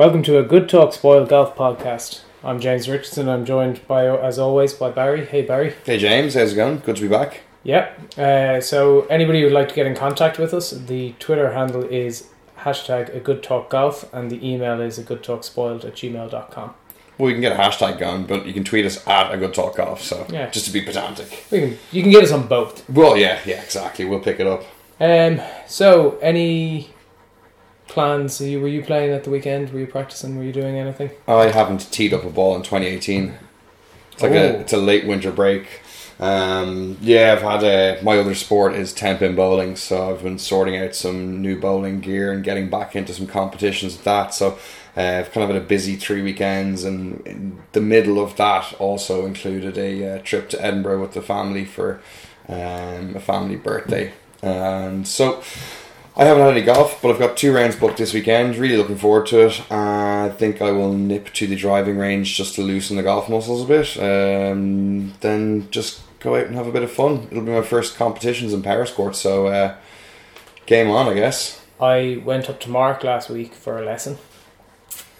Welcome to a Good Talk Spoiled Golf podcast. I'm James Richardson. I'm joined by, as always, by Barry. Hey, Barry. Hey James, how's it going? Good to be back. Yep. Uh, so, anybody who'd like to get in contact with us, the Twitter handle is hashtag a good talk golf, and the email is a good talk spoiled at gmail.com. Well, you can get a hashtag going, but you can tweet us at a good talk golf. So Yeah. just to be pedantic. We can, you can get us on both. Well, yeah, yeah, exactly. We'll pick it up. Um. So, any plans? Were you, were you playing at the weekend? Were you practicing? Were you doing anything? I haven't teed up a ball in 2018. It's like Oh. a it's a late winter break. Um, yeah, I've had a, my other sport is ten pin bowling, so I've been sorting out some new bowling gear and getting back into some competitions with that. So uh, I've kind of had a busy three weekends, and in the middle of that also included a uh, trip to Edinburgh with the family for um, a family birthday, and so. I haven't had any golf, but I've got two rounds booked this weekend. Really looking forward to it. Uh, I think I will nip to the driving range just to loosen the golf muscles a bit. Um, then just go out and have a bit of fun. It'll be my first competitions in Powerscourt, so uh, game on, I guess. I went up to Mark last week for a lesson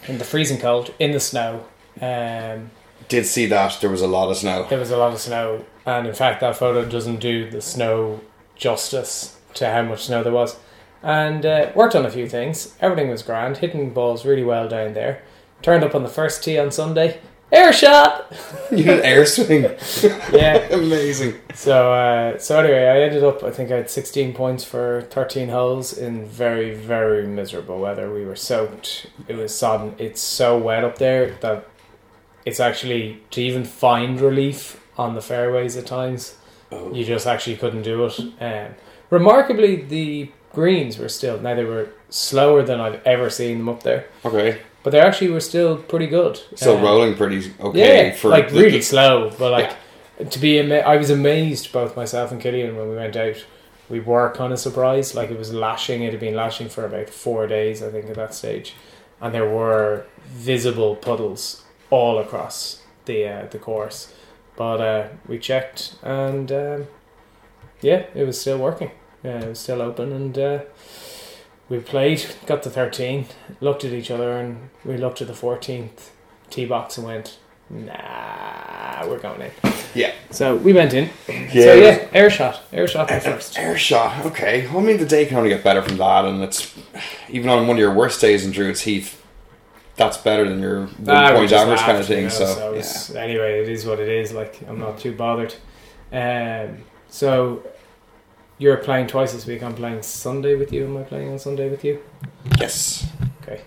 in the freezing cold, in the snow. Um, Did see that there was a lot of snow. there was a lot of snow, and in fact, that photo doesn't do the snow justice to how much snow there was. And uh, worked on a few things. Everything was grand, hitting balls really well down there. Turned up on the first tee on Sunday. Air shot! you did air swing, Yeah. amazing. So uh, so anyway, I ended up. I think I had sixteen points for thirteen holes in very very miserable weather. We were soaked. It was sodden. It's so wet up there that it's actually to even find relief on the fairways at times. Oh. You just actually couldn't do it. Um, remarkably, the greens were still now they were slower than I've ever seen them up there, Okay, but they actually were still pretty good. still Um, rolling pretty okay yeah, for like the- really slow, but like to be ama- I was amazed both myself and Killian when we went out. We were kind of surprised, like it was lashing. It had been lashing for about four days, I think, at that stage, and there were visible puddles all across the uh, the course. But uh, we checked, and um, yeah, it was still working. Was still open, and uh, we played. Got to thirteen, looked at each other, and we looked at the fourteenth tee box and went, "Nah, we're going in." Yeah. So we went in. Yeah. So yeah, air shot, air shot the first. Air shot, okay. Well, I mean, the day can only get better from that, and it's even on one of your worst days in Druids Heath, that's better than your one Ah, point average kind of laughed, you thing. know, so, yeah. anyway, it is what it is. Like I'm not too bothered. Um, so you're playing twice this week. I'm playing Sunday with you. Am I playing on Sunday with you? yes, Okay.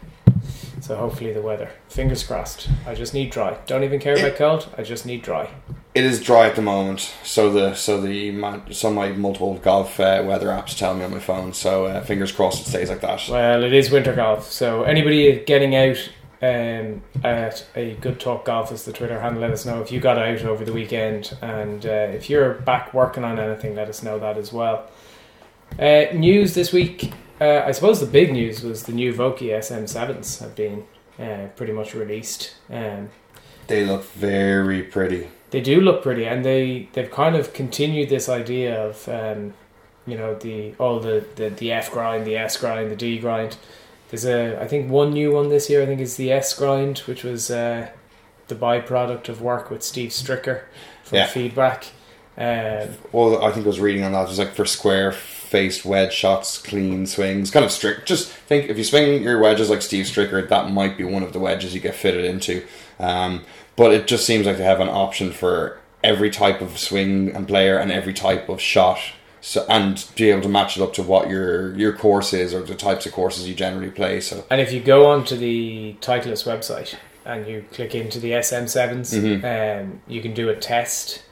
So hopefully the weather. Fingers crossed. I just need dry. Don't even care about cold. I just need dry. it is dry at the moment. So the so the some my multiple golf uh, weather apps tell me on my phone. So uh, fingers crossed it stays like that. Well, it is winter golf, so anybody getting out um, at a good talk golf is the Twitter handle. Let us know if you got out over the weekend, and uh, if you're back working on anything, let us know that as well. Uh, news this week. Uh, I suppose the big news was the new Vokey SM7s have been uh, pretty much released. Um, They look very pretty. they do look pretty, and they they've kind of continued this idea of um, you know the all the, the the F grind, the S grind, the D grind. There's a I think one new one this year. I think is the S grind, which was uh, the byproduct of work with Steve Stricker from Yeah. Feedback. Um, Well, I think I was reading on that. It was like for square faced wedge shots, clean swings, kind of strict. Just think if you swing your wedges like Steve Stricker, that might be one of the wedges you get fitted into. Um, but it just seems like they have an option for every type of swing and player and every type of shot. So and be able to match it up to what your your course is or the types of courses you generally play. So And if you go onto the Titleist website and you click into the SM7s, Mhm. um, you can do a test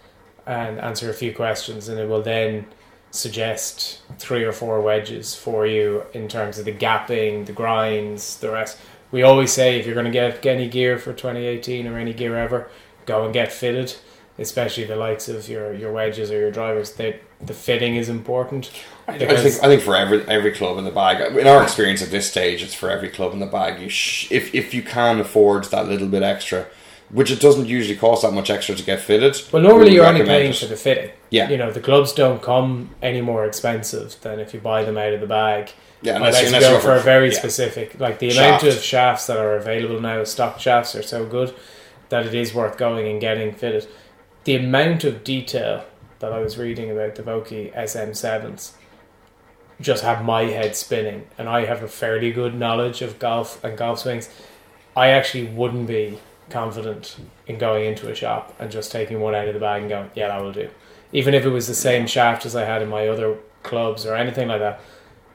and answer a few questions, and it will then suggest three or four wedges for you in terms of the gapping, the grinds, the rest. We always say if you're going to get, get any gear for 2018 or any gear ever, go and get fitted, especially the likes of your, your wedges or your drivers. They, the fitting is important. I think I think for every every club in the bag. In our experience at this stage, it's for every club in the bag. You sh- if if you can afford that little bit extra, which it doesn't usually cost that much extra to get fitted. Well, normally you're only paying it. for the fitting. Yeah. You know, the gloves don't come any more expensive than if you buy them out of the bag. Yeah, Unless, unless, you unless go you're for a very yeah. specific, like the Shaft. amount of shafts that are available now, stock shafts are so good that it is worth going and getting fitted. The amount of detail that I was reading about the Vokey SM7s just had my head spinning, and I have a fairly good knowledge of golf and golf swings. I actually wouldn't be confident in going into a shop and just taking one out of the bag and going, yeah, that will do. Even if it was the same shaft as I had in my other clubs or anything like that,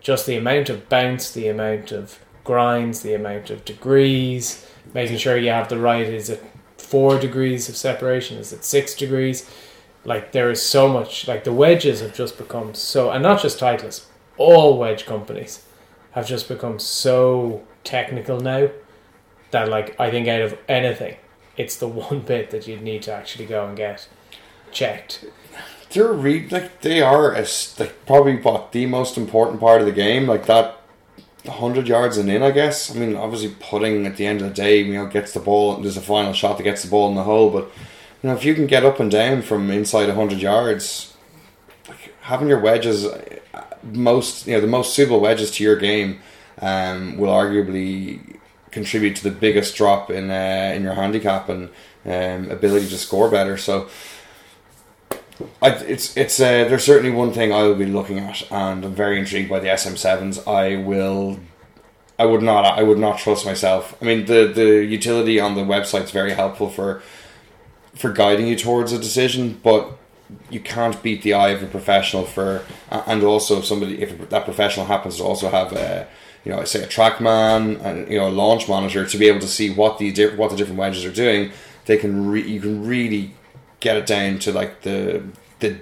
just the amount of bounce, the amount of grinds, the amount of degrees, making sure you have the right, is it four degrees of separation, is it six degrees? Like there is so much, like the wedges have just become so, and not just Titleist, all wedge companies have just become so technical now that like I think out of anything, it's the one bit that you'd need to actually go and get checked. They're re- like they are a s like probably what the most important part of the game. Like that, hundred yards and in. I guess. I mean, obviously, putting at the end of the day, you know, gets the ball. There's a final shot that gets the ball in the hole, but you know, if you can get up and down from inside hundred yards, like having your wedges, uh, most you know, the most suitable wedges to your game, um, will arguably contribute to the biggest drop in uh, in your handicap and um, ability to score better. So. I, it's it's uh, there's certainly one thing I will be looking at, and I'm very intrigued by the SM sevens. I will, I would not I would not trust myself. I mean the the utility on the website's very helpful for for guiding you towards a decision, but you can't beat the eye of a professional for, and also if somebody if that professional happens to also have a you know say a trackman and you know a launch monitor to be able to see what the what the different wedges are doing, they can re- you can really get it down to like the the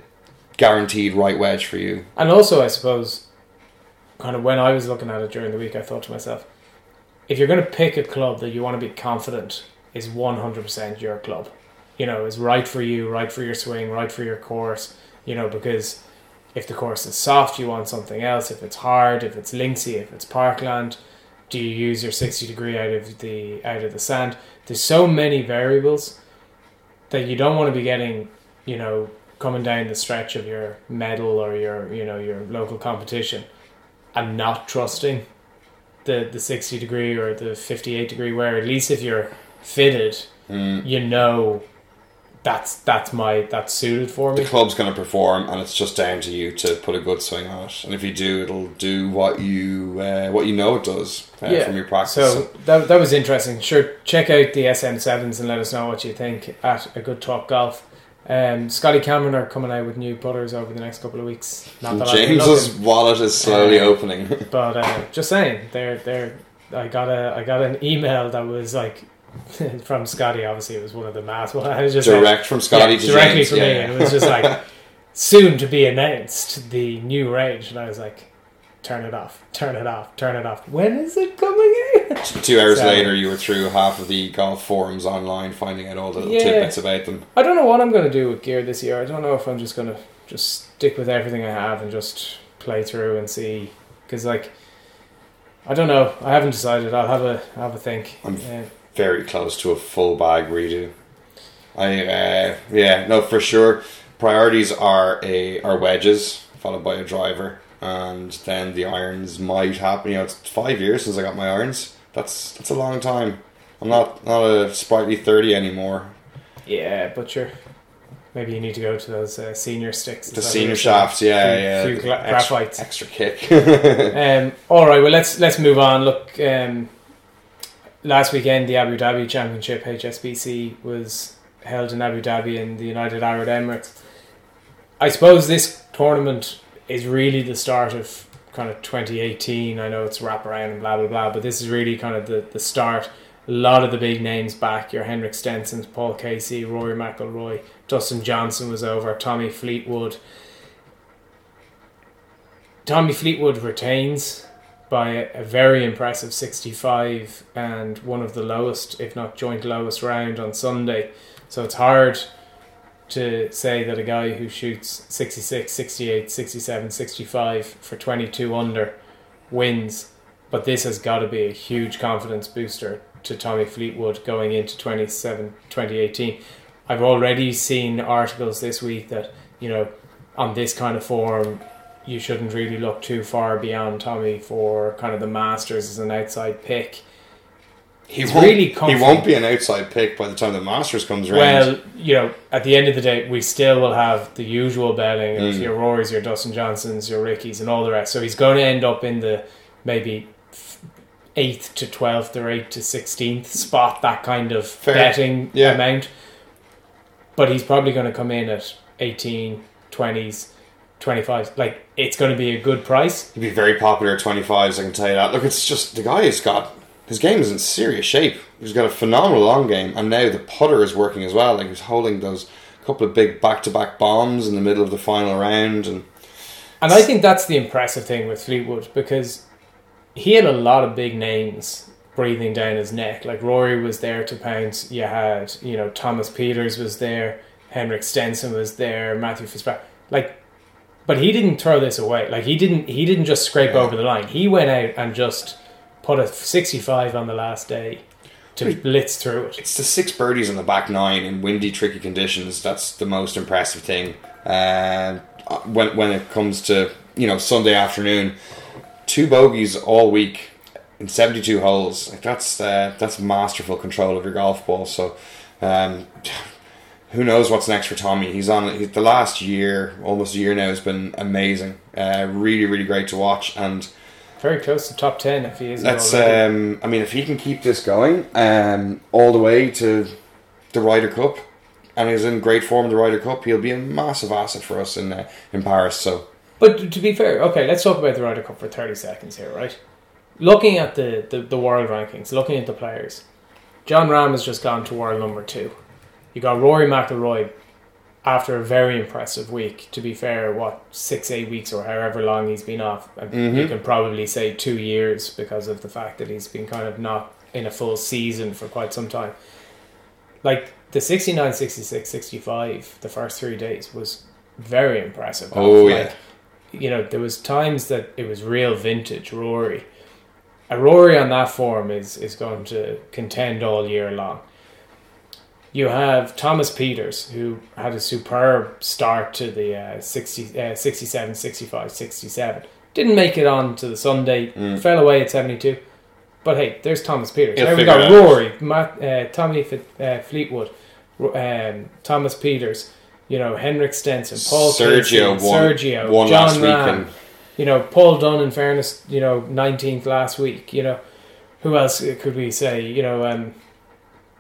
guaranteed right wedge for you. And also, I suppose, kind of when I was looking at it during the week, I thought to myself, if you're going to pick a club that you want to be confident is 100% your club, you know, is right for you, right for your swing, right for your course, you know, because if the course is soft, you want something else. If it's hard, if it's linksy, if it's parkland, do you use your 60 degree out of the out of the sand? There's so many variables that you don't want to be getting, you know, coming down the stretch of your medal or your you know your local competition and not trusting the the 60 degree or the 58 degree where at least if you're fitted Mm. you know that's that's my that's suited for me. The club's going to perform, and it's just down to you to put a good swing on it. And if you do, it'll do what you uh, what you know it does uh, Yeah, from your practice. so that, that was interesting sure check out the SM7s and let us know what you think at a good talk golf um, Scotty Cameron are coming out with new putters over the next couple of weeks not that I've James's wallet is slowly Uh, opening. But uh, just saying, they're they're. I got a I got an email that was like from Scotty. Obviously, it was one of the mass. Well, I was just like- Direct from Scotty yeah, to directly James. from me, yeah, and yeah. it was just like soon to be announced the new range, and I was like, turn it off, turn it off, turn it off. When is it coming in? Two hours So- later, you were through half of the golf forums online, finding out all the little Yeah. tidbits about them. I don't know what I'm going to do with gear this year. I don't know if I'm just going to just stick with everything I have and just play through and see. Because like, I don't know. I haven't decided. I'll have a I'll have a think. I'm- Very close to a full bag redo. I uh, yeah no for sure. Priorities are a are wedges followed by a driver, and then the irons might happen. You know, it's five years since I got my irons. That's that's a long time. I'm not not a sprightly thirty anymore. yeah, but you're. Maybe you need to go to those uh, senior sticks. The senior saying? shafts, yeah, Few- yeah. few gra- extra, graphites. extra kick. Um, all right, well let's let's move on. Look, um, last weekend the Abu Dhabi Championship HSBC was held in Abu Dhabi in the United Arab Emirates. I suppose this tournament is really the start of kind of 2018. I know it's wraparound and blah blah blah, but this is really kind of the the start. A lot of the big names back. Your Henrik Stensons, Paul Casey, Rory McIlroy, Dustin Johnson was over, Tommy Fleetwood Tommy Fleetwood retains by a, very impressive 65 and one of the lowest, if not joint lowest round on Sunday. So it's hard to say that a guy who shoots 66, 68, 67, 65 for 22 under wins. But this has got to be a huge confidence booster to Tommy Fleetwood going into 27, 2018. I've already seen articles this week that, you know, on this kind of form, you shouldn't really look too far beyond Tommy for kind of the Masters as an outside pick. He It's won't, really he won't be an outside pick by the time the Masters comes around. Well, you know, at the end of the day, we still will have the usual betting of Mm. your Rorys, your Dustin Johnsons, your Rickies, and all the rest. So he's going to end up in the maybe eighth to twelfth or eighth to sixteenth spot, that kind of Fair. betting Yeah. amount. But he's probably going to come in at 18, 20s, 25. Like, it's going to be a good price. He'd be very popular at 25s, I can tell you that. Look, it's just the guy has got his game is in serious shape. He's got a phenomenal long game, and now the putter is working as well. Like he's holding those couple of big back-to-back bombs in the middle of the final round, and And I think that's the impressive thing with Fleetwood because he had a lot of big names breathing down his neck. Like Rory was there to pounce. You had, you know, Thomas Pieters was there, Henrik Stenson was there, Matthew Fitzpatrick. Like, but he didn't throw this away. Like he didn't. He didn't just scrape Yeah. over the line. He went out and just put a sixty-five on the last day to Wait. blitz through it. it's the six birdies on the back nine in windy, tricky conditions. That's the most impressive thing. Um, when when it comes to you know Sunday afternoon, two bogeys all week in seventy two holes. Like that's uh, that's masterful control of your golf ball. So. Um, who knows what's next for Tommy? He's on he, the last year, almost a year now, has been amazing. Uh, really, really great to watch, and Very close to top ten if he is. that's. Um, I mean, if he can keep this going um, all the way to the Ryder Cup, and he's in great form the Ryder Cup, he'll be a massive asset for us in uh, in Paris. So But to be fair, okay, let's talk about the Ryder Cup for 30 seconds here, right? Looking at the, the, the world rankings, looking at the players, John Rahm has just gone to world number two. You got Rory McIlroy after a very impressive week. To be fair, what, six, eight weeks or however long he's been off. And Mhm. You can probably say two years because of the fact that he's been kind of not in a full season for quite some time. Like the 69, 66, 65, the first three days was very impressive. Oh, Like, yeah. you know, there was times that it was real vintage Rory. A Rory on that form is is going to contend all year long. You have Thomas Pieters, who had a superb start to the uh, 60, uh, 67, 65, 67. Didn't make it on to the Sunday, Mm. fell away at 72. But hey, there's Thomas Pieters. He'll now we got. Rory, Matt, uh, Tommy Fit, uh, Fleetwood, um, Thomas Pieters, you know, Henrik Stenson, Paul Sergio Casey, won, Sergio, won John last week, Rahm, you know, Paul Dunne, in fairness, you know, 19th last week, you know, who else could we say? You know, um,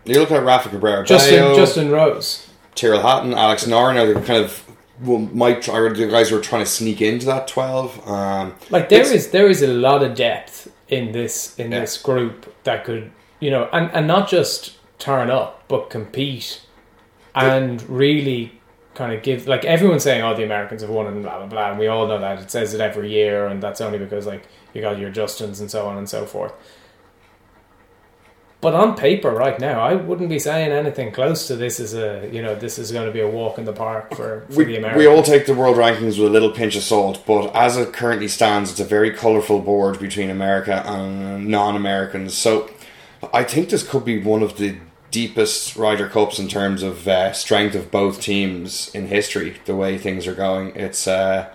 you look at Rafa Cabrera, Justin, Bello, Justin Rose. Tyrrell Hatton, Alex Noren are the kind of well, might try, are the guys who are trying to sneak into that twelve. Um, Like there is there is a lot of depth in this in Yeah. this group that could you know and, and not just turn up but compete and really kind of give like everyone's saying oh the Americans have won and blah blah blah and we all know that it says it every year and that's only because like you got your Justins and so on and so forth. But on paper, right now, I wouldn't be saying anything close to this. Is a you know this is going to be a walk in the park for, for the Americans. we all take the world rankings with a little pinch of salt, but as it currently stands, it's a very colourful board between America and non-Americans. So I think this could be one of the deepest Ryder Cups in terms of uh, strength of both teams in history. The way things are going, it's uh,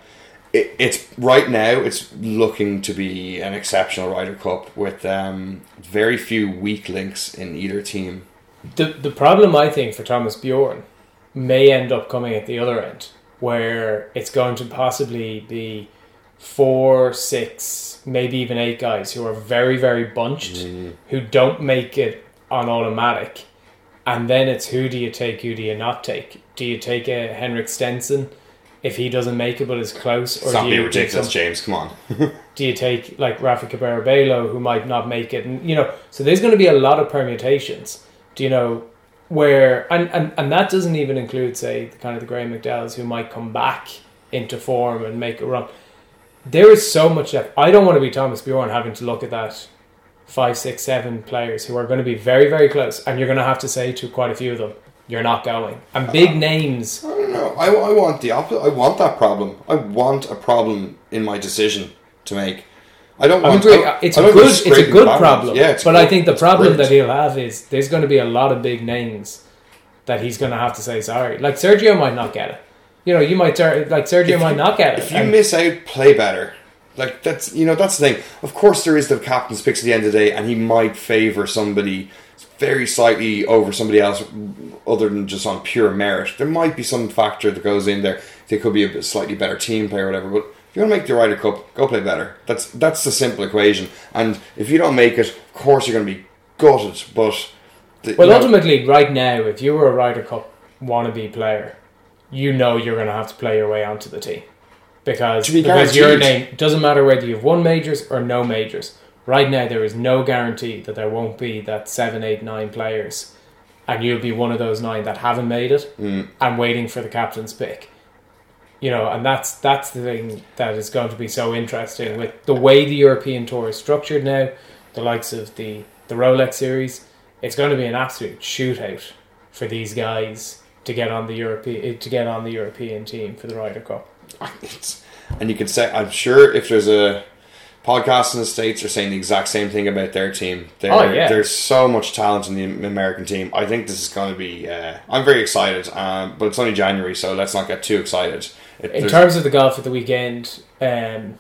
it, it's right now. It's looking to be an exceptional Ryder Cup with um, very few weak links in either team. The the problem I think for Thomas Bjorn may end up coming at the other end, where it's going to possibly be four, six, maybe even eight guys who are very, very bunched, who don't make it on automatic. And then it's who do you take, who do you not take? Do you take a Henrik Stenson if he doesn't make it but is close? It's not do you ridiculous, some- James. Come on. do you take like Rafa Cabrera Bello who might not make it and you know so there's going to be a lot of permutations do you know where and, and and that doesn't even include say the kind of the Graham McDowells who might come back into form and make a run there is so much depth. I don't want to be Thomas Bjorn having to look at that five, six, seven players who are going to be very, very close, and you're going to have to say to quite a few of them, "You're not going." And big uh, names. I don't know. I, I want the opposite. I want that problem. I want a problem in my decision to make. I don't oh, I uh, want. agree. I- It's I a don't good. It's a good problem. Yeah, but good. I think the problem that he'll have is there's going to be a lot of big names that he's going to have to say sorry. Like Sergio might not get it. You know, you might like Sergio If might you- not get it. If you And- miss out, play better. Like that's you know that's the thing. Of course, there is the captain's picks at the end of the day, and he might favor somebody very slightly over somebody else, other than just on pure merit. There might be some factor that goes in there. They could be a slightly better team player, or whatever. But if you want to make the Ryder Cup, go play better. That's that's the simple equation. And if you don't make it, of course you're going to be gutted. But the, Well, you know, ultimately, right now, if you were a Ryder Cup wannabe player, you know you're going to have to play your way onto the team because be because your name doesn't matter whether you've won majors or no majors. Right now, there is no guarantee that there won't be that seven, eight, nine players, and you'll be one of those nine that haven't made it Mm. and waiting for the captain's pick. You know, and that's that's the thing that is going to be so interesting with the way the European Tour is structured now, the likes of the the Rolex series. It's going to be an absolute shootout for these guys to get on the European to get on the European team for the Ryder Cup. And you could say, I'm sure if there's a podcast in the States, are saying the exact same thing about their team. There, Oh, yeah. There's so much talent in the American team. I think this is going to be. Uh, I'm very excited, um, but it's only January, so let's not get too excited. It, In terms of the golf at the weekend, um,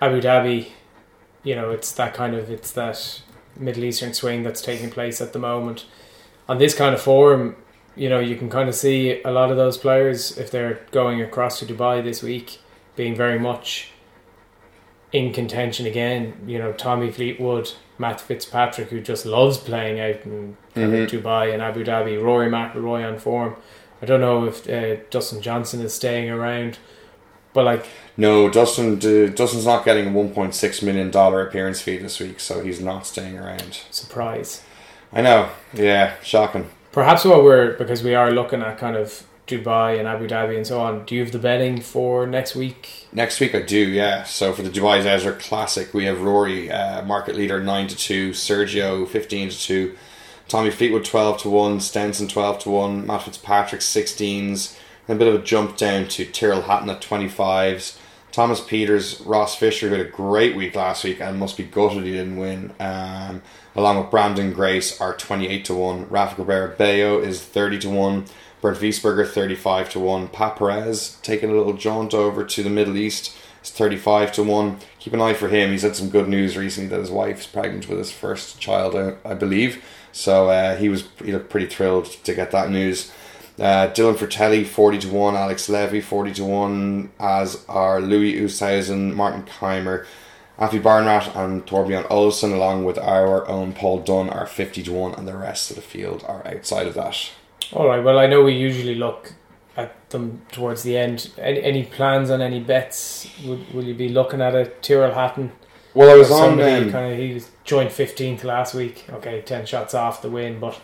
Abu Dhabi, you know, it's that kind of it's that Middle Eastern swing that's taking place at the moment. On this kind of form, you know, you can kind of see a lot of those players if they're going across to Dubai this week, being very much in contention again. You know, Tommy Fleetwood, Matt Fitzpatrick, who just loves playing out in Mhm. Dubai and Abu Dhabi, Rory McIlroy on form. I don't know if uh, Dustin Johnson is staying around, but like no, Dustin. Uh, Dustin's not getting a 1.6 million dollar appearance fee this week, so he's not staying around. surprise. I know. Yeah, shocking. Perhaps what we're because we are looking at kind of Dubai and Abu Dhabi and so on. Do you have the betting for next week? Next week I do, yeah. So for the Dubai Desert Classic, we have Rory, uh, market leader, 9 to 2, Sergio, 15 to 2, Tommy Fleetwood, 12 to 1, Stenson, 12 to 1, Matt Fitzpatrick, 16s, and a bit of a jump down to Tyrrell Hatton at 25s. Thomas Pieters, Ross Fisher, who had a great week last week and must be gutted he didn't win, um, along with Branden Grace, are 28 to 1. Rafa Cabrera Bello is 30 to 1. Brett Wiesberger 35 to 1. Pat Perez taking a little jaunt over to the Middle East. It's 35 to 1. Keep an eye for him. He's had some good news recently that his wife's pregnant with his first child, I, I believe. So uh, he was he looked pretty thrilled to get that news. Uh, Dylan Frittelli, 40 to 1. Alex Levy, 40 to 1. As are Louis Oosthuizen, Martin Kaymer, Afi Barnrat, and Thorbjørn Olesen, along with our own Paul Dunne, are 50 to 1, and the rest of the field are outside of that. All right. Well, I know we usually look at them towards the end. Any, any plans on any bets? Would, will you be looking at a Tyrrell Hatton? Well, I was on. Um, kind of he was joined fifteenth last week. Okay, ten shots off the win, but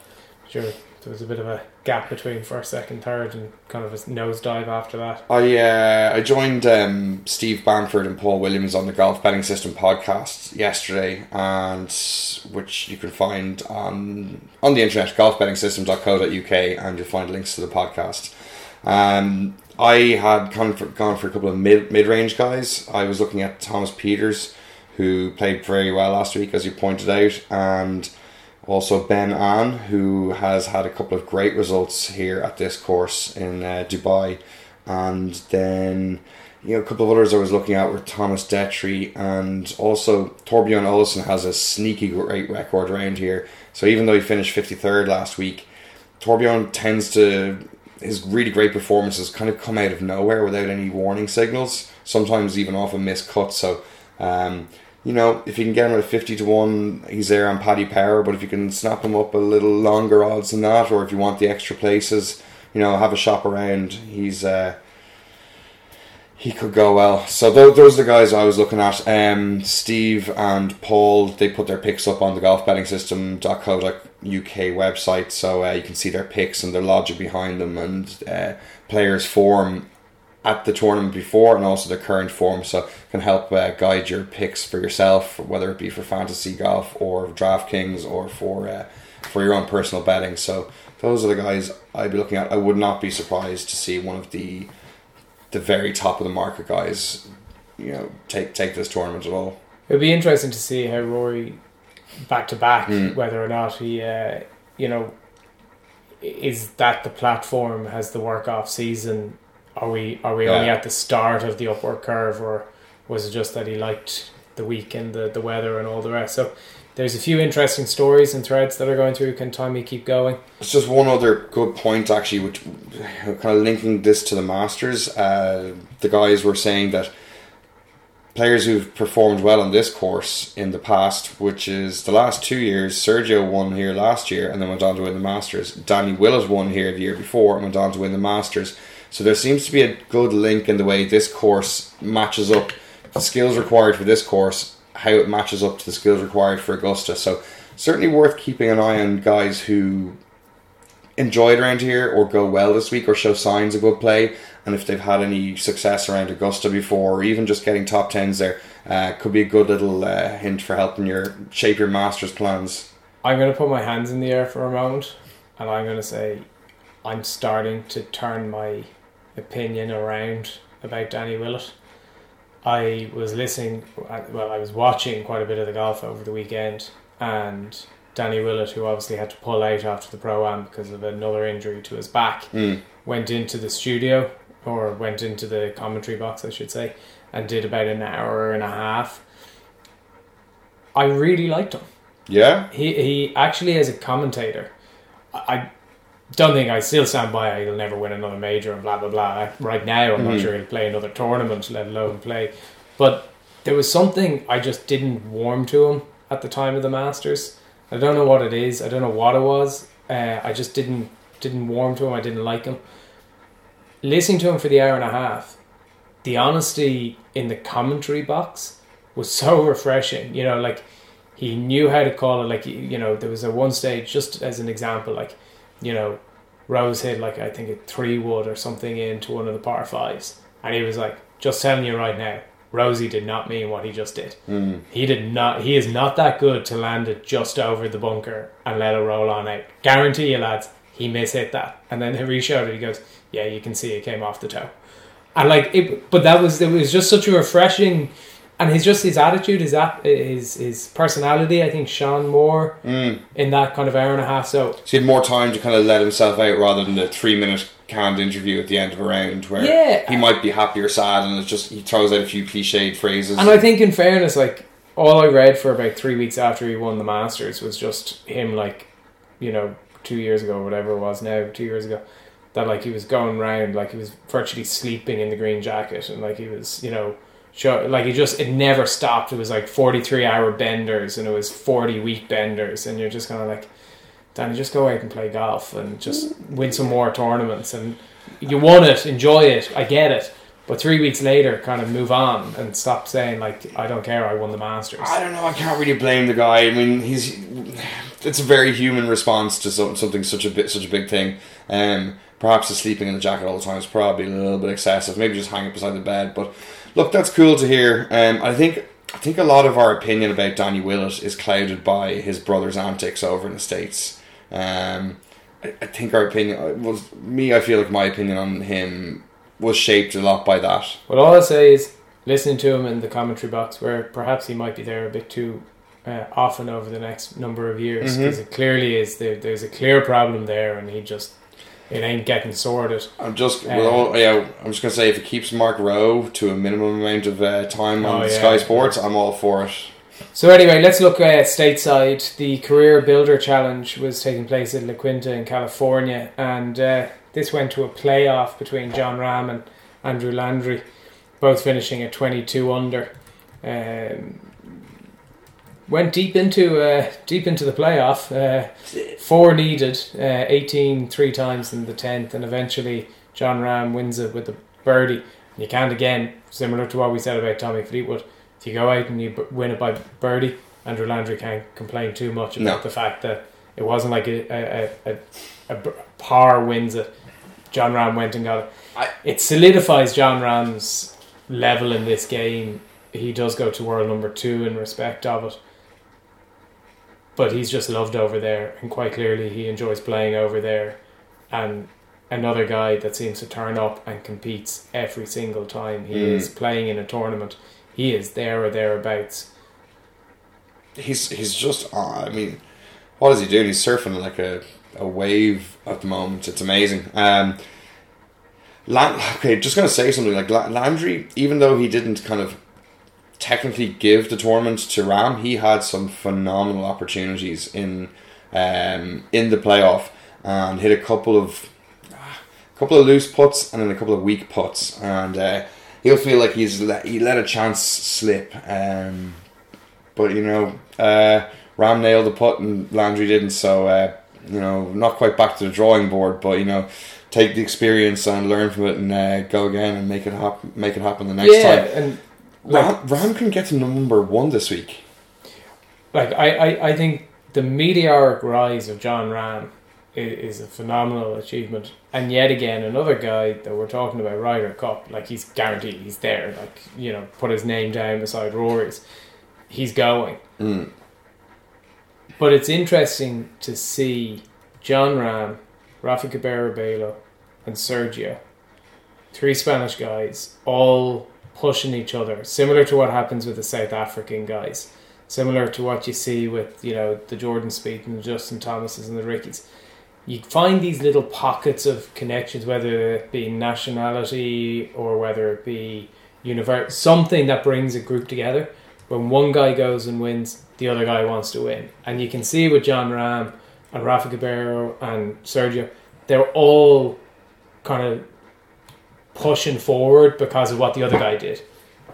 sure there was a bit of a gap between first, second, third, and kind of a nosedive after that. I uh, I joined um, Steve Bamford and Paul Williams on the Golf Betting System podcast yesterday, and which you can find on on the internet golfbettingsystem.co.uk, and you'll find links to the podcast. Um, I had gone for, gone for a couple of mid mid range guys. I was looking at Thomas Pieters, who played very well last week, as you pointed out, and also Ben An, who has had a couple of great results here at this course in uh, Dubai, and then you know a couple of others I was looking at were Thomas Detry and also Thorbjørn Olesen has a sneaky great record around here. So even though he finished fifty third last week, Thorbjørn tends to his really great performances kind of come out of nowhere without any warning signals. Sometimes even off a missed cut. So. Um, you know, if you can get him at 50 to 1, he's there on Paddy Power. But if you can snap him up a little longer odds than that, or if you want the extra places, you know, have a shop around, he's. Uh, he could go well. So those, those are the guys I was looking at. Um, Steve and Paul, they put their picks up on the golfbettingsystem.co.uk website, so uh, you can see their picks and their logic behind them and uh, players' form at the tournament before and also their current form, so can help uh, guide your picks for yourself, whether it be for fantasy golf or DraftKings or for uh, for your own personal betting. So those are the guys I'd be looking at. I would not be surprised to see one of the the very top of the market guys, you know, take take this tournament at all. It'll be interesting to see how Rory, back to back, Mm. whether or not he, uh, you know, is that the platform has the work off season? Are we are we only at the start of the upward curve, or was it just that he liked the week and the, the weather and all the rest? So there's a few interesting stories and threads that are going through. Can Tommy keep going? It's just one other good point, actually, which kind of linking this to the Masters. Uh, the guys were saying that players who've performed well on this course in the past, which is the last two years, Sergio won here last year and then went on to win the Masters. Danny Willett won here the year before and went on to win the Masters. So there seems to be a good link in the way this course matches up the skills required for this course, how it matches up to the skills required for Augusta. So certainly worth keeping an eye on guys who enjoy it around here or go well this week or show signs of good play and if they've had any success around Augusta before or even just getting top tens there uh, could be a good little uh, hint for helping your shape your masters plans I'm going to put my hands in the air for a moment, and I'm going to say I'm starting to turn my opinion around about Danny Willett. I was listening, well, I was watching quite a bit of the golf over the weekend, and Danny Willett, who obviously had to pull out after the pro am because of another injury to his back, Mm. went into the studio or went into the commentary box, I should say, and did about an hour and a half. I really liked him yeah he he actually as a commentator I I don't think I still stand by he'll never win another major and blah blah blah. Right now I'm not Mhm. sure he'll play another tournament let alone play. But there was something I just didn't warm to him at the time of the Masters. I don't know what it is. I don't know what it was. Uh, I just didn't didn't warm to him. I didn't like him. Listening to him for the hour and a half the honesty in the commentary box was so refreshing. You know like he knew how to call it. Like you know there was a one stage just as an example like you know Rose hit like I think a three wood or something into one of the par fives and he was like just telling you right now Rosie did not mean what he just did. Mm. he did not he is not that good to land it just over the bunker and let it roll on out. Guarantee you lads he mishit that. And then he reshowed it. He goes yeah you can see it came off the toe. And like it but that was it was just such a refreshing and his just his attitude his ap- his his personality I think shone more Mm. in that kind of hour and a half so so he had more time to kind of let himself out rather than the three minute canned interview at the end of a round where Yeah. he might be happy or sad and it's just he throws out a few cliched phrases And I think, in fairness, like all I read for about three weeks after he won the Masters was just him, like you know, two years ago, whatever it was now, two years ago, that like he was going round, like he was virtually sleeping in the green jacket, and like he was, you know, show like it just it never stopped. It was like forty three hour benders, and it was forty week benders, and you're just kind of like, Danny, just go out and play golf and just win some more tournaments, and you won it, enjoy it, I get it. But three weeks later, kind of move on and stop saying like, "I don't care, I won the Masters." I don't know. I can't really blame the guy. I mean, he's it's a very human response to something such a bit such a big thing. Um, perhaps the sleeping in the jacket all the time is probably a little bit excessive. Maybe just hang it beside the bed. But look, that's cool to hear. Um, I think I think a lot of our opinion about Danny Willett is clouded by his brother's antics over in the states. Um, I, I think our opinion was me. I feel like my opinion on him was shaped a lot by that. But all I say is listening to him in the commentary box, where perhaps he might be there a bit too uh, often over the next number of years, because it clearly is there. There's a clear problem there, and he just it ain't getting sorted. I'm just Um, all, yeah. I'm just gonna say if it keeps Mark Roe to a minimum amount of uh, time on Oh, yeah. Sky Sports, I'm all for it. So anyway, let's look at stateside. The Career Builder Challenge was taking place in La Quinta in California, and uh, this went to a playoff between John Rahm and Andrew Landry, both finishing at 22 under. Um, went deep into uh, deep into the playoff. Uh, four needed, uh, 18 three times in the tenth, and eventually John Rahm wins it with a birdie. You can't again, similar to what we said about Tommy Fleetwood. If you go out and you b- win it by birdie, Andrew Landry can't complain too much about No. the fact that it wasn't like a a a a par wins it. John Rahm went and got it. I- it solidifies John Rahm's level in this game. He does go to world number two in respect of it. But he's just loved over there, and quite clearly he enjoys playing over there. And another guy that seems to turn up and competes every single time he Mm. is playing in a tournament. He is there or thereabouts. he's he's just uh, I mean, what is he doing? He's surfing like a, a wave at the moment. It's amazing. Um, Lan- okay, just gonna say something like Landry, even though he didn't kind of technically give the tournament to Rahm, he had some phenomenal opportunities in um, in the playoff and hit a couple of a couple of loose putts and then a couple of weak putts, and uh, he'll feel like he's let, he let a chance slip. Um, but you know, uh, Rahm nailed the putt and Landry didn't. So uh, you know, not quite back to the drawing board, but you know, take the experience and learn from it and uh, go again and make it happen. Make it happen the next yeah, time. and like, Rahm, Rahm can get to number one this week. like I, I, I think the meteoric rise of John Rahm is, is a phenomenal achievement. And yet again, another guy that we're talking about, Ryder Cup, like he's guaranteed he's there. Like you know, put his name down beside Rory's, he's going. Mm. But it's interesting to see John Rahm, Rafa Cabrera Bello, and Sergio, three Spanish guys, all pushing each other, similar to what happens with the South African guys, similar to what you see with you know the Jordan Spieth and the Justin Thomases and the Rickies. You find these little pockets of connections, whether it be nationality or whether it be universe, something that brings a group together. When one guy goes and wins, the other guy wants to win, and you can see with John Rahm and Rafa Cabrera and Sergio, they're all kind of pushing forward because of what the other guy did.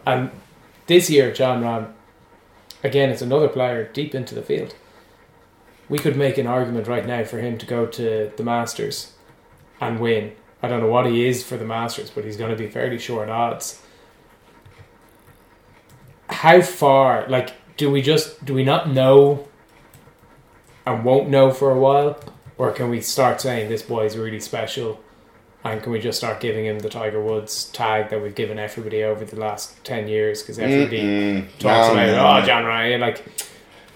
And this year, John Rahm, again, it's another player deep into the field. We could make an argument right now for him to go to the Masters and win. I don't know what he is for the Masters, but he's going to be fairly short odds. How far, like, do we just, do we not know and won't know for a while? Or can we start saying this boy is really special and can we just start giving him the Tiger Woods tag that we've given everybody over the last 10 years? Because everybody Mm-mm. talks No, about, no, oh. John Ryan, like,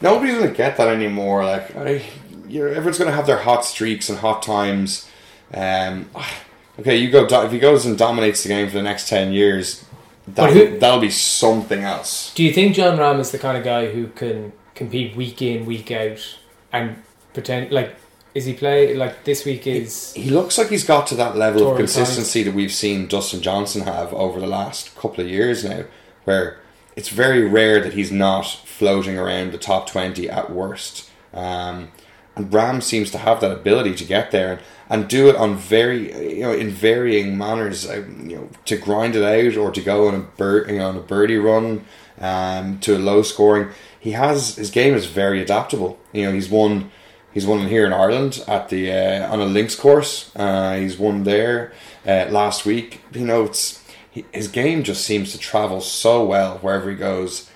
Nobody's gonna get that anymore. Like, I, you know, everyone's gonna have their hot streaks and hot times. Um, okay, you go. If he goes and dominates the game for the next ten years, that who- that'll be something else. do you think John Rahm is the kind of guy who can compete week in, week out and pretend, like, is he play, like, this week is, He looks like he's got to that level of consistency that we've seen Dustin Johnson have over the last couple of years now, where it's very rare that he's not floating around the top 20 at worst. Um, and Rahm seems to have that ability to get there and, and do it on very, you know, in varying manners, uh, you know, to grind it out or to go on a bird, you know, on a birdie run, um, to a low scoring. He has his game is very adaptable. You know, he's won He's won here in Ireland at the uh, on a links course. Uh, he's won there uh, last week. You know, it's he, his game just seems to travel so well wherever he goes.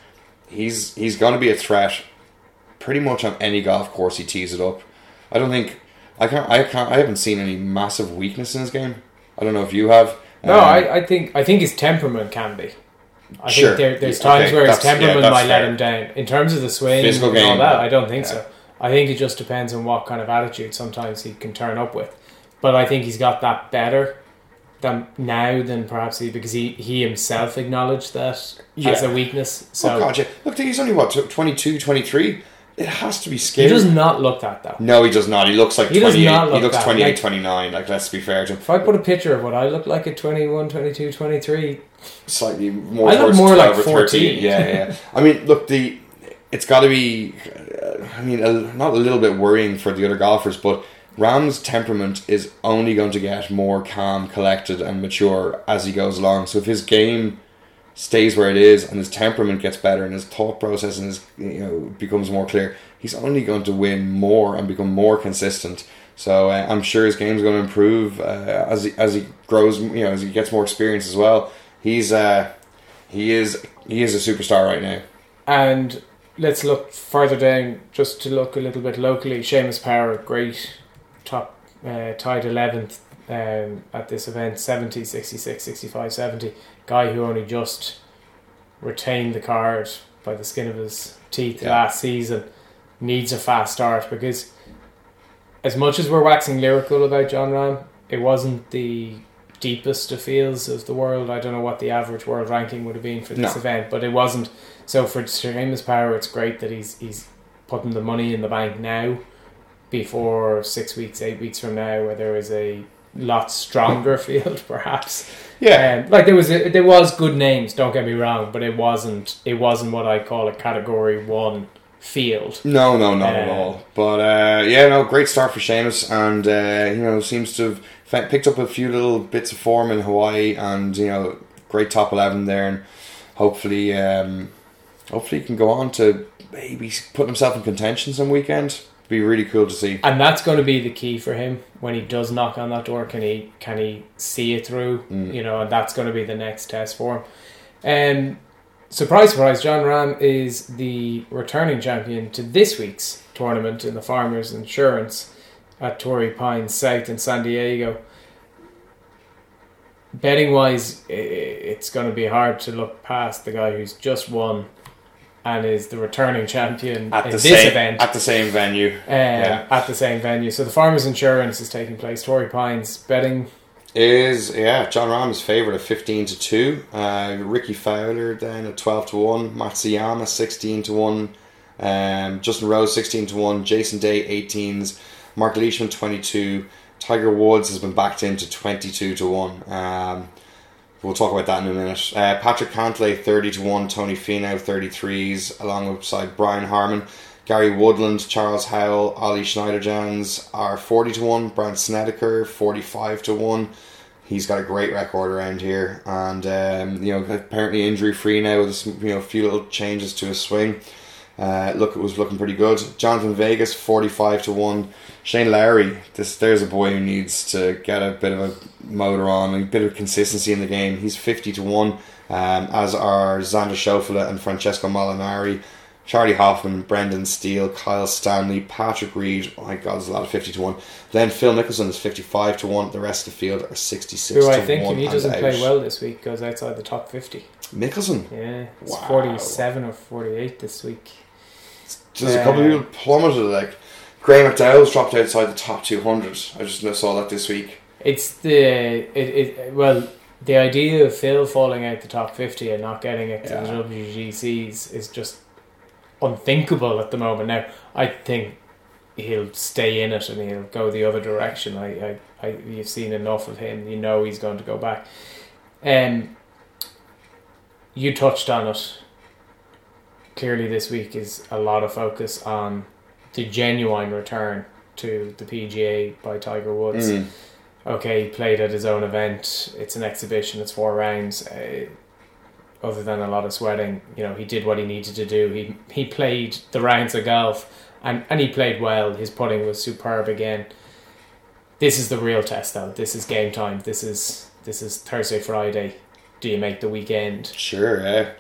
He's he's going to be a threat pretty much on any golf course he tees it up. I don't think I can't I can't I haven't seen any massive weakness in his game. I don't know if you have. no, Um, I, I think, I think his temperament can be. I Sure. think there, there's times okay, where his yeah, temperament that's might let him down. In terms of the swing Physical and all that, I don't think yeah. so. I think it just depends on what kind of attitude sometimes he can turn up with. But I think he's got that better than now than perhaps he because he, he himself acknowledged that as Yeah. a weakness. Oh, so oh God, yeah. Look, he's only what 22, 23? It has to be scary. he does not look that though. No, he does not. He looks like He does 28. not look he looks that. 28, Like- 29. Like, let's be fair to him. If I put a picture of what I look like at 21, 22, 23, Slightly more I look more like or 13. 14. Yeah, yeah. I mean, look, the it's got to be, uh, I mean, a, not a little bit worrying for the other golfers, but Rahm's temperament is only going to get more calm, collected, and mature as he goes along. So if his game stays where it is and his temperament gets better and his thought process and his you know becomes more clear, he's only going to win more and become more consistent. So uh, I'm sure his game's going to improve uh, as he as he grows. You know, as he gets more experience as well. He's uh, he is he is a superstar right now. And let's look further down, just to look a little bit locally. Seamus Power, great top, uh, tied eleventh um, at this event 70, 66, 65, 70. Guy who only just retained the card by the skin of his teeth Yeah. last season needs a fast start because as much as we're waxing lyrical about John Rahm, it wasn't the deepest of fields of the world. I don't know what the average world ranking would have been for this No. event, but it wasn't. So for Seamus Power, it's great that he's he's putting the money in the bank now, before six weeks, eight weeks from now, where there is a lot stronger field, perhaps. Yeah. Um, like there was a, there was good names. Don't get me wrong, but it wasn't it wasn't what I call a category one field. No, no, not at Uh, all. But uh, yeah, no, great start for Seamus, and uh, you know seems to have picked up a few little bits of form in Hawaii, and you know great top eleven there, and hopefully, um, hopefully he can go on to maybe put himself in contention some weekend. Be really cool to see. and that's going to be the key for him when he does knock on that door. Can he can he see it through? Mm. You know, and that's going to be the next test for him. Um, surprise, surprise! John Rahm is the returning champion to this week's tournament in the Farmers Insurance at Torrey Pines South in San Diego. Betting wise, it's going to be hard to look past the guy who's just won and is the returning champion At in the this same event at the same venue. um, Yeah. at the same venue. So the Farmers Insurance is taking place. Torrey Pines betting. is yeah John Rahm is favourite at fifteen to two. Uh, Rickie Fowler then at twelve to one. Matsuyama sixteen to one. Um, Justin Rose sixteen to one. Jason Day 18s. Mark Leishman twenty two. Tiger Woods has been backed into twenty two to one. Um, we'll talk about that in a minute. Uh, Patrick Cantlay thirty to one. Tony Finau thirty threes alongside Brian Harman. Gary Woodland, Charles Howell, Ollie Schniederjans are 40 to 1. Brandt Snedeker, 45 to 1. He's got a great record around here. And, um, you know, apparently injury free now with you know, a few little changes to his swing. Uh, look, it was looking pretty good. Jonathan Vegas, 45 to 1. Shane Lowry, this there's a boy who needs to get a bit of a motor on, a bit of consistency in the game. He's 50 to 1, um, as are Xander Schauffele and Francesco Molinari. Charley Hoffman, Brendan Steele, Kyle Stanley, Patrick Reed. Oh my God, there's a lot of fifty to one. Then Phil Mickelson is fifty-five to one. The rest of the field are sixty-six. Who to 1. Who I think, if he doesn't play well this week, goes outside the top 50. Mickelson. Yeah, it's Wow. 47 or 48 this week. There's a couple of people plummeted. Like Graeme McDowell's dropped outside the top two hundred. I just saw that this week. It's the it, it well the idea of Phil falling out the top 50 and not getting it to the Yeah. WGCs is just unthinkable at the moment. Now, I think he'll stay in it and he'll go the other direction. I, I, I you've seen enough of him. You know he's going to go back. Um, you touched on it. Clearly, this week is a lot of focus on the genuine return to the PGA by Tiger Woods Mm. okay, he played at his own event. It's an exhibition. It's four rounds. Uh, other than a lot of sweating, you know, he did what he needed to do. He he played the rounds of golf, and and he played well. His putting was superb again. This is the real test, though. This is game time. This is this is Thursday, Friday. Do you make the weekend? Sure, yeah.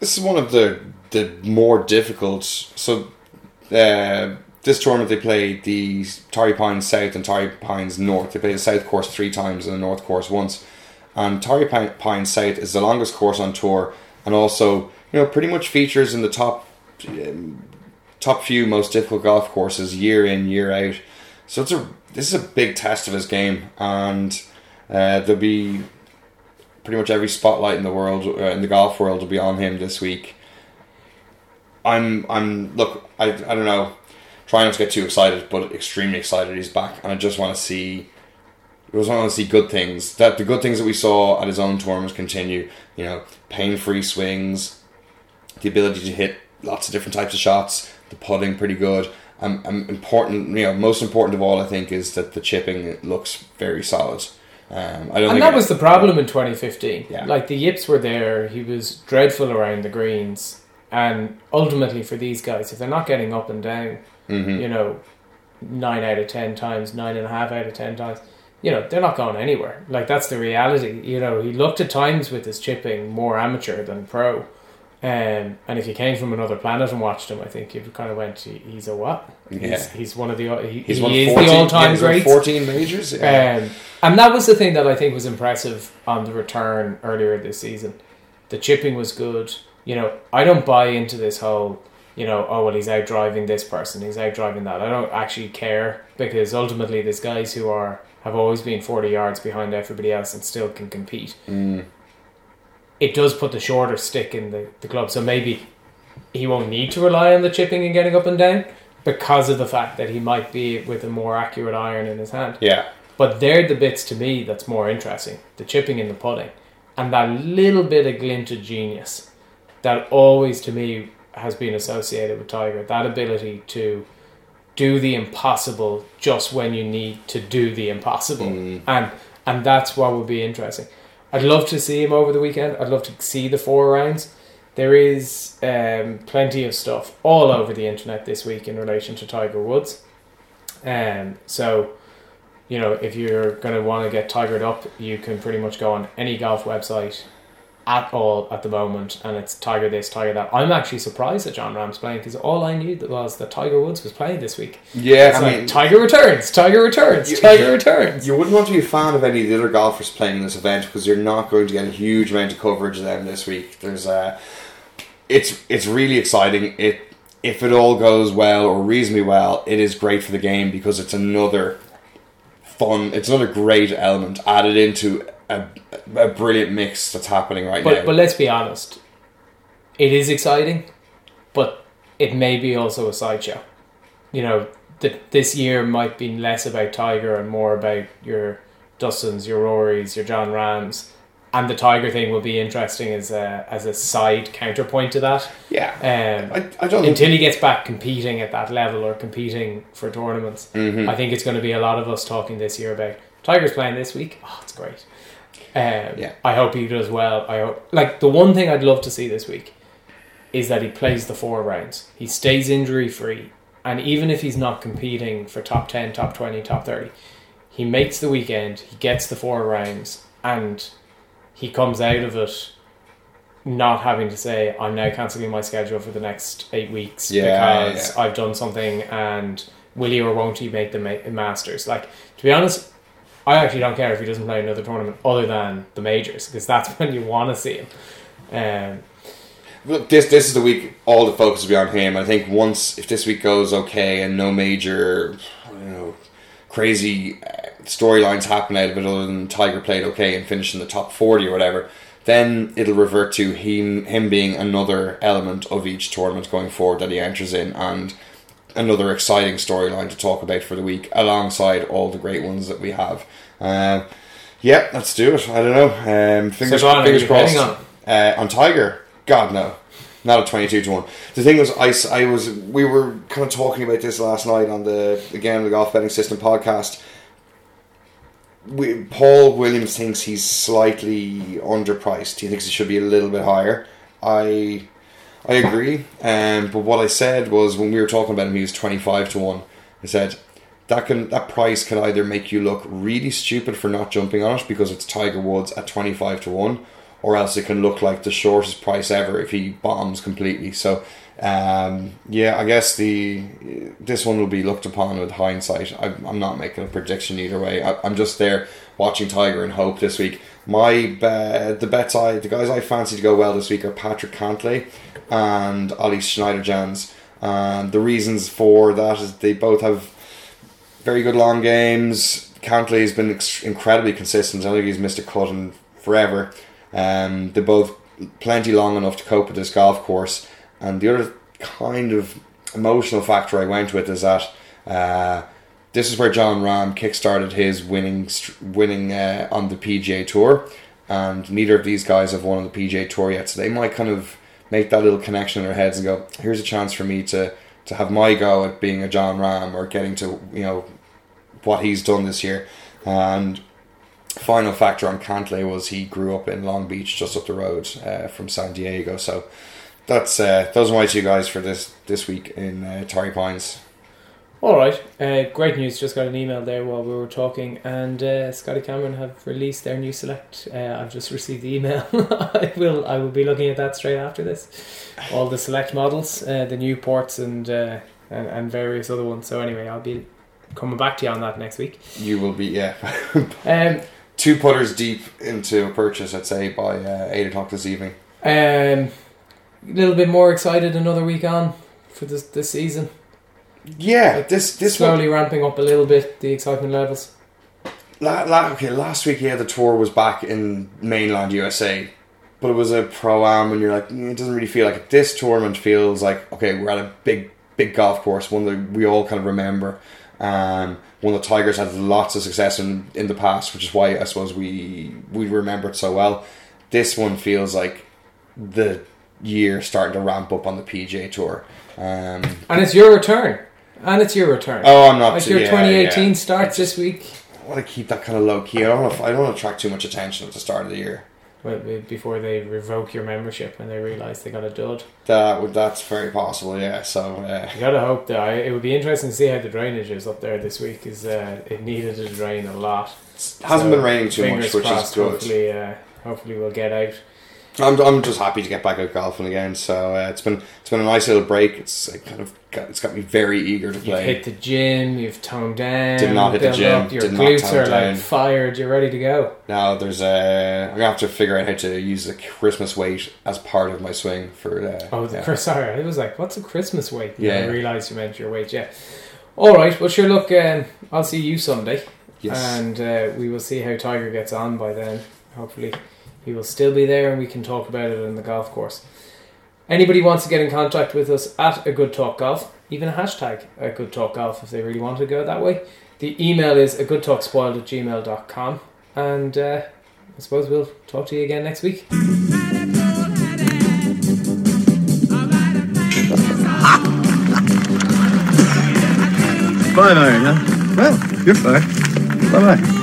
This is one of the the more difficult. So, uh, this tournament they play the Torrey Pines South and Torrey Pines North. They play the South course three times and the North course once. And Torrey Pines South is the longest course on tour, and also you know pretty much features in the top um, top few most difficult golf courses year in year out. So it's a this is a big test of his game, and uh, there'll be pretty much every spotlight in the world uh, in the golf world will be on him this week. I'm I'm look I I don't know, trying not to get too excited, but extremely excited he's back, and I just want to see. I just want to see good things. That the good things that we saw at his own tournaments continue. You know, pain-free swings, the ability to hit lots of different types of shots, the putting pretty good. Um, um, important, you know, most important of all, I think, is that the chipping looks very solid. Um, I don't And that was the problem in 2015. Yeah. Like the yips were there. He was dreadful around the greens, and ultimately for these guys, if they're not getting up and down, Mhm. you know, nine out of ten times, nine and a half out of ten times, you know, they're not going anywhere. Like that's the reality. You know, he looked at times with his chipping more amateur than pro, Um, and if you came from another planet and watched him, I think you kind of went, "He- he's a what? Yeah. He's, he's one of the he, He's he is 14 the all time yeah, great. 14 majors. Yeah. Um, and that was the thing that I think was impressive on the return earlier this season. The chipping was good. You know, I don't buy into this whole, you know, oh well, he's out driving this person, he's out driving that. I don't actually care because ultimately, there's guys who are have always been forty yards behind everybody else and still can compete. Mm. It does put the shorter stick in the, the club, so maybe he won't need to rely on the chipping and getting up and down because of the fact that he might be with a more accurate iron in his hand. yeah. But they're the bits to me that's more interesting the chipping and the putting. And that little bit of glint of genius that always to me has been associated with Tiger. That ability to do the impossible just when you need to do the impossible. Mm. And and that's what would be interesting. I'd love to see him over the weekend. I'd love to see the four rounds. There is um, plenty of stuff all over the internet this week in relation to Tiger Woods. Um, so you know, if you're going to want to get tigered up, you can pretty much go on any golf website at all at the moment, and it's Tiger this, Tiger that. I'm actually surprised that John Rahm's playing because all I knew was that Tiger Woods was playing this week. Yeah, It's I like, mean, Tiger returns, Tiger returns, You- Tiger returns. You wouldn't want to be a fan of any of the other golfers playing in this event because you're not going to get a huge amount of coverage of them this week. There's uh, it's it's really exciting. It if it all goes well or reasonably well, it is great for the game because it's another fun. It's another great element added into a, a brilliant mix that's happening right But now. but let's be honest, it is exciting, but it may be also a sideshow. You know, that this year might be less about Tiger and more about your Dustins, your Rorys, your John Rahms, and the Tiger thing will be interesting as a as a side counterpoint to that. yeah, Um, I, I don't until he gets back competing at that level or competing for tournaments. Mhm. I think it's going to be a lot of us talking this year about Tiger's playing this week. Oh, it's great. Um, Yeah. I hope he does well. I hope like the one thing I'd love to see this week is that he plays the four rounds. He stays injury free, and even if he's not competing for top ten, top twenty, top thirty, he makes the weekend. He gets the four rounds, and he comes out of it not having to say I'm now cancelling my schedule for the next eight weeks Yeah, because I've done something and will he or won't he make the ma- Masters? Like to be honest, I actually don't care if he doesn't play another tournament other than the majors because that's when you want to see him. Um, Look, this this is the week. All the focus will be on him. I think once if this week goes okay and no major, you know, crazy uh, storylines happen out of it, other than Tiger played okay and finished in the top forty or whatever, then it'll revert to him him being another element of each tournament going forward that he enters in, and another exciting storyline to talk about for the week, alongside all the great ones that we have. Uh, yeah, let's do it. I don't know. Um, fingers, So, are fingers crossed. on Uh, on Tiger, God no, not a twenty-two to one. The thing was, I, I was we were kind of talking about this last night on the again the golf betting system podcast. We, Paul Williams thinks he's slightly underpriced. He thinks he should be a little bit higher. I I agree. Um, but what I said was when we were talking about him, he was twenty-five to one. I said that can that price can either make you look really stupid for not jumping on it because it's Tiger Woods at twenty five to one, or else it can look like the shortest price ever if he bombs completely. So um, yeah, I guess the this one will be looked upon with hindsight. I, I'm not making a prediction either way. I, I'm just there watching Tiger and hope this week. My be- the bets I the guys I fancy to go well this week are Patrick Cantlay and Ollie Schniederjans. And the reasons for that is they both have very good long games. Cantlay has been ex- incredibly consistent. I think he's missed a cut in forever. Um, they're both plenty long enough to cope with this golf course. And the other kind of emotional factor I went with is that uh, this is where John Rahm kickstarted his winning winning uh, on the PGA Tour, and neither of these guys have won on the PGA Tour yet. So they might kind of make that little connection in their heads and go, "Here's a chance for me to to have my go at being a John Rahm or getting to you know what he's done this year." And final factor on Cantlay was he grew up in Long Beach, just up the road uh, from San Diego. So that's uh, those are my two guys for this this week in uh, Torrey Pines. All right, uh, great news. Just got an email there while we were talking, and uh, Scotty Cameron have released their new select. Uh, I've just received the email. I will I will be looking at that straight after this. All the select models, uh, the Newports, and, uh, and and various other ones. So anyway, I'll be coming back to you on that next week. You will be yeah. Um, Two putters deep into a purchase, I'd say, by uh, eight o'clock this evening. um, a little bit more excited another week on for this this season. Yeah, this this one slowly ramping up a little bit the excitement levels. La, la, okay, last week, yeah, the tour was back in mainland USA, but it was a pro am, and you're like, "Mm, it doesn't really feel like it. This tournament feels like, okay, we're at a big, big golf course, one that we all kind of remember. Um, one that Tigers had lots of success in in the past, which is why I suppose we we remember it so well. This one feels like the year starting to ramp up on the PGA Tour. Um, And it's your return. And it's your return. oh, I'm not. Like your yeah, 2018 yeah. starts this week. I want to keep that kind of low key. I don't want to. I don't want to attract too much attention at the start of the year. Well, be- before they revoke your membership and they realise they got a dud. That would that's very possible, yeah. So uh, You gotta hope that I, it would be interesting to see how the drainage is up there this week. Is uh, it needed to drain a lot? it hasn't So, been raining too much, which crossed, is good. Hopefully, uh, hopefully we'll get out. I'm, I'm just happy to get back out golfing again. So uh, it's been it's been a nice little break. It's uh, kind of got, it's got me very eager to You've play. hit the gym. You've toned down. Did not hit the gym, Up, your did glutes are down. like fired. You're ready to go. Now there's uh, I'm gonna have to figure out how to use the Christmas weight as part of my swing for. Uh, Oh, the, yeah. sorry. I was like, "What's a Christmas weight?" And Yeah. I realised you meant your weight. Yeah. All right. Well, sure. Look, um, I'll see you Sunday, Yes. and uh, we will see how Tiger gets on by then. Hopefully, he will still be there, and we can talk about it in the golf course. Anybody wants to get in contact with us at a good talk golf, even a hashtag a good talk golf if they really want to go that way. The email is a good talk spoiled at gmail.com. and uh, I suppose we'll talk to you again next week. Five iron, huh? Well, you're fine. Bye bye.